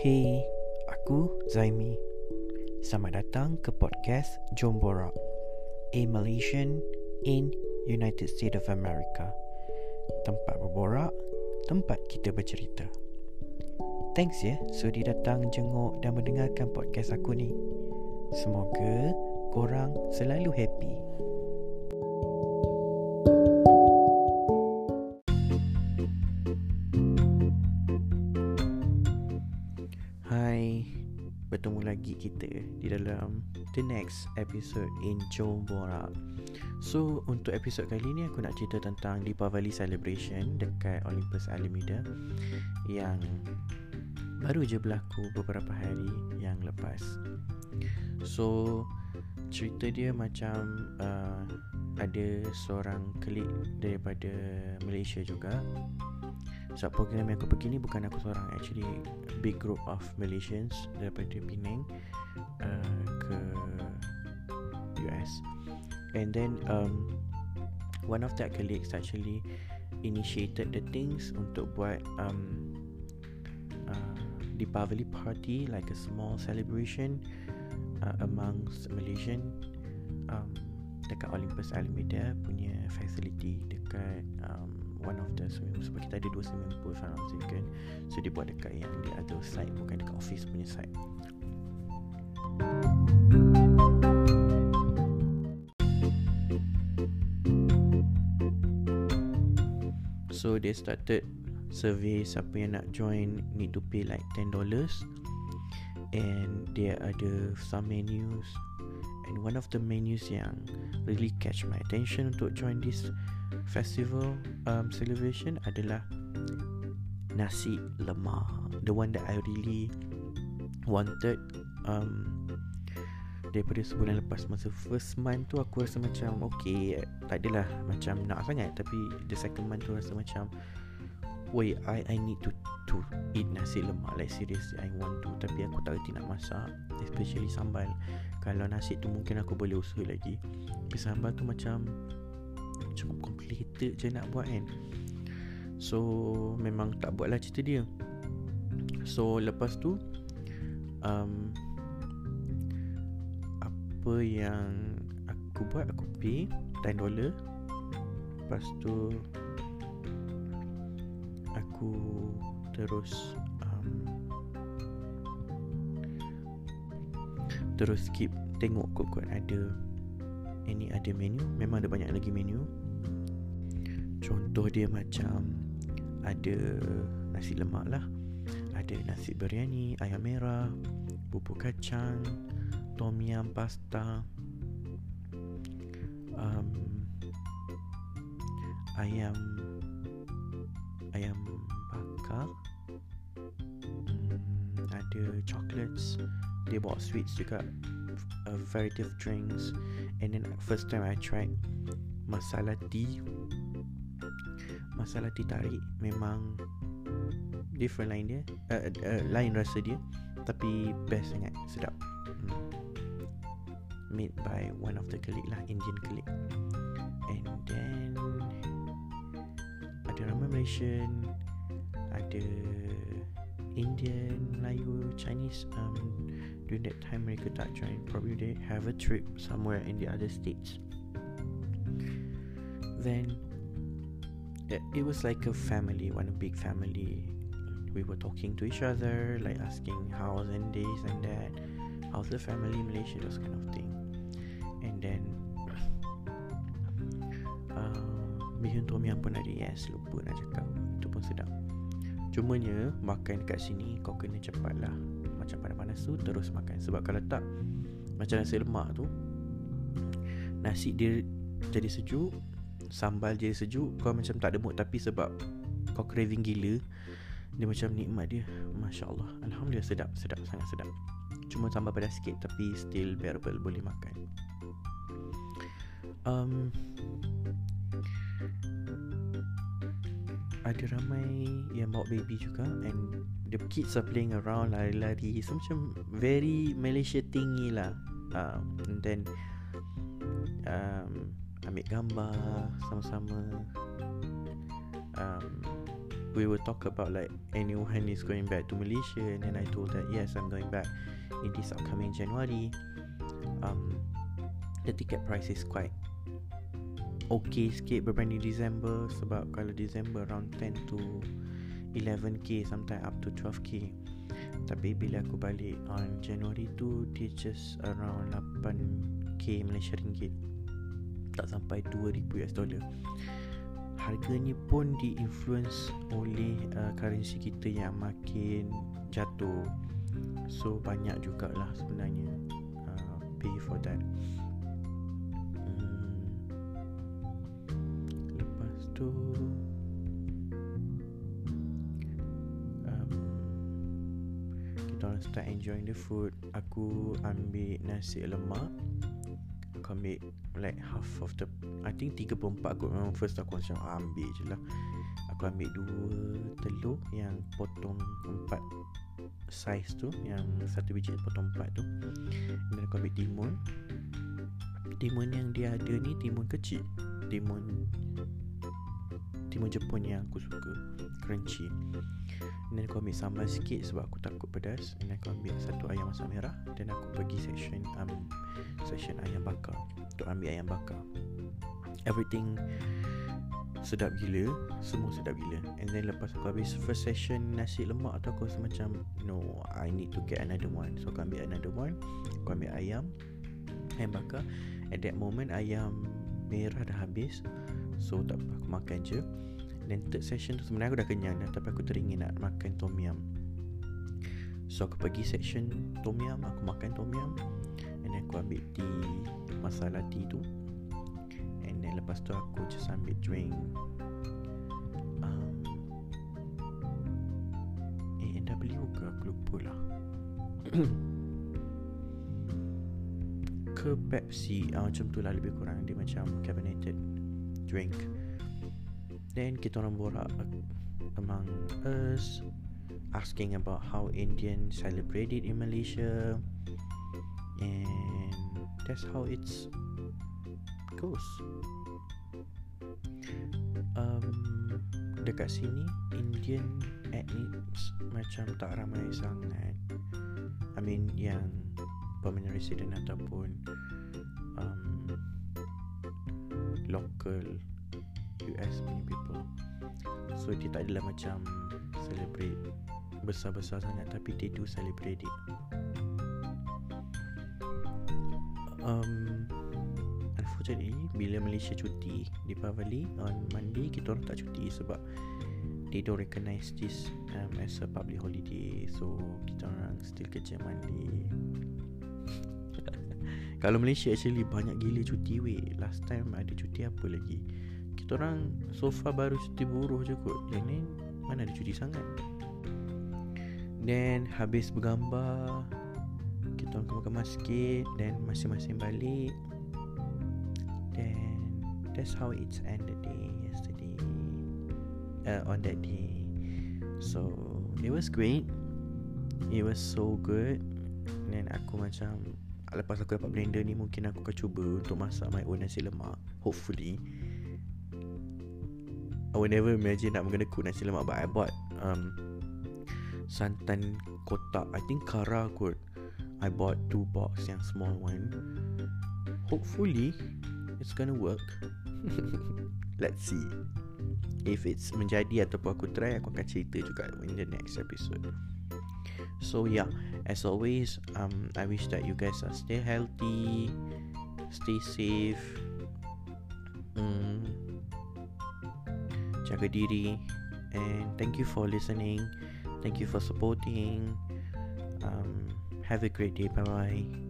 Hey, aku Zaimi. Selamat datang ke podcast Jom Borak. A Malaysian in United States of America. Tempat berborak, tempat kita bercerita. Thanks ya sudi datang jenguk dan mendengarkan podcast aku ni. Semoga korang selalu happy. Bertemu lagi kita di dalam the next episode in Jom Borak. So, untuk episod kali ni aku nak cerita tentang Deepavali celebration dekat Olympus Alameda yang baru je berlaku beberapa hari yang lepas. So, cerita dia macam uh, ada seorang klik daripada Malaysia juga sebab program yang aku pergi ni bukan aku seorang. Actually big group of Malaysians Daripada Penang uh, Ke US And then um, One of that colleagues actually Initiated the things Untuk buat um, uh, Deepavali party Like a small celebration uh, Amongst Malaysian um, Dekat Olympus Alameda Punya facility Dekat um, one of the swimming pool sebab kita ada dua swimming pool I'm not mistaken so dia buat dekat yang the other side bukan dekat office punya side so they started survey siapa yang nak join need to pay like $10 and there ada some menus. And one of the menus yang really catch my attention untuk join this festival um, celebration adalah nasi lemak. The one that I really wanted um, daripada sebulan lepas masa first month tu aku rasa macam okay tak adalah macam nak sangat. Tapi the second month tu rasa macam Wait, I I need to to eat nasi lemak. Like seriously I want to. Tapi aku tak reti nak masak especially sambal. Kalau nasi tu mungkin aku boleh usaha lagi. Tapi sambal tu macam cukup complicated je nak buat kan. So memang tak buat lah cerita dia. So lepas tu um, apa yang aku buat aku pay 10 dollar. Lepas tu aku terus um, terus keep tengok kot-kot ada any ada menu. Memang ada banyak lagi menu. Contoh dia macam ada nasi lemak lah. Ada nasi biryani ayam merah bubuk kacang tom yum pasta um, ayam ayam bakar. Hmm, ada chocolates. Dia bawa sweets juga a variety of drinks. And then first time I tried masala tea. Masala tea tarik memang different lain dia. Uh, uh, lain rasa dia tapi best sangat. Sedap. Hmm. made by one of the colleague lah Indian colleague. And then ada ramai Malaysian ada Indian, Melayu, Chinese um, during that time mereka tak join. Probably they have a trip somewhere in the other states. Then it, was like a family one big family. We were talking to each other like asking how's and days and that. How's the family in Malaysia? Those kind of thing. And then uh, bihun tom yum pun ada yes lupa nak cakap. Itu pun sedap Cumanya makan kat sini kau kena cepat lah Macam panas-panas tu terus makan. Sebab kalau tak Macam nasi lemak tu Nasi dia jadi sejuk Sambal jadi sejuk Kau macam tak mood Tapi sebab kau craving gila Dia macam nikmat dia. Masya Allah Alhamdulillah sedap Sedap sangat sedap. Cuma sambal pedas sikit Tapi still bearable Boleh makan. Um, ada ramai yang bawa baby juga and the kids are playing around lari-lari. So macam very Malaysia tinggi lah. Um, and then um, ambil gambar sama-sama. Um, we will talk about like anyone is going back to Malaysia. And then I told that yes I'm going back in this upcoming January. Um, the ticket price is quite okay sikit berbanding December sebab kalau December around 10 to 11k sometimes up to 12k tapi bila aku balik on January tu dia just around 8k Malaysia ringgit. Tak sampai 2000 US dollar. Harganya pun di-influence oleh uh, currency kita yang makin jatuh. So banyak jugalah sebenarnya uh, pay for that tu um, kita orang start enjoying the food. Aku ambil nasi lemak. Aku ambil like half of the I think 3 per 4 kot. Memang first aku macam ah, ambil je lah. Aku ambil dua telur yang potong empat size tu yang satu biji potong empat tu. Dan aku ambil timun. Timun yang dia ada ni timun kecil. Timun timun Jepun yang aku suka. Crunchy. Dan aku ambil sambal sikit sebab aku takut pedas. Dan aku ambil satu ayam masak merah. Dan aku pergi section um, Section ayam bakar. Untuk ambil ayam bakar. Everything Sedap gila. Semua sedap gila. And then lepas aku habis First session nasi lemak tu Aku rasa macam No I need to get another one. So aku ambil another one. Aku ambil ayam Ayam bakar. At that moment ayam merah dah habis So tak apa Aku makan je. Then third session tu sebenarnya aku dah kenyang dah Tapi aku teringin nak makan tom yum. So aku pergi section tom yum Aku makan tom yum. And then aku ambil tea Masala tea tu. And then lepas tu aku just ambil drink. Um, ke? Aku lupa lah. Ke Pepsi? Uh, Macam tu lah lebih kurang. Dia macam carbonated drink. Then kita orang borak among us Asking about how Indian celebrate it in Malaysia. And that's how it's goes. Um, Dekat sini Indian ethnics macam tak ramai sangat. I mean yang permanent resident ataupun local US punya people. So dia tak adalah macam Celebrate Besar-besar sangat Tapi they do celebrate it. Um, Unfortunately Bila Malaysia cuti Di Pavali On Monday Kita orang tak cuti Sebab They don't recognize this um, As a public holiday. So Kita orang still kerja Monday Kalau Malaysia actually banyak gila cuti weh. Last time ada cuti apa lagi? Kita orang so far baru cuti buruh je kot. Yang ni mana ada cuti sangat. Then habis bergambar Kita orang kemas-kemas sikit Then masing-masing balik. Then that's how it's ended day yesterday uh, On that day. So it was great. It was so good. Then aku macam Lepas aku dapat blender ni Mungkin aku akan cuba Untuk masak my own nasi lemak. Hopefully I would never imagine Nak gonna cook nasi lemak But I bought um, Santan kotak. I think Kara kot. I bought two box Yang small one. Hopefully It's gonna work. Let's see. If it's menjadi Ataupun aku try Aku akan cerita juga In the next episode So yeah, as always, um, I wish that you guys are stay healthy, stay safe, um, jaga diri, and thank you for listening. Thank you for supporting. Um, have a great day. Bye bye.